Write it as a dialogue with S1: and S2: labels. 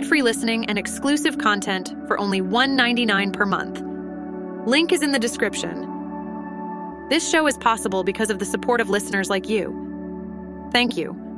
S1: ad-free listening and exclusive content for only $1.99 per month. Link is in the description. This show is possible because of the support of listeners like you. Thank you.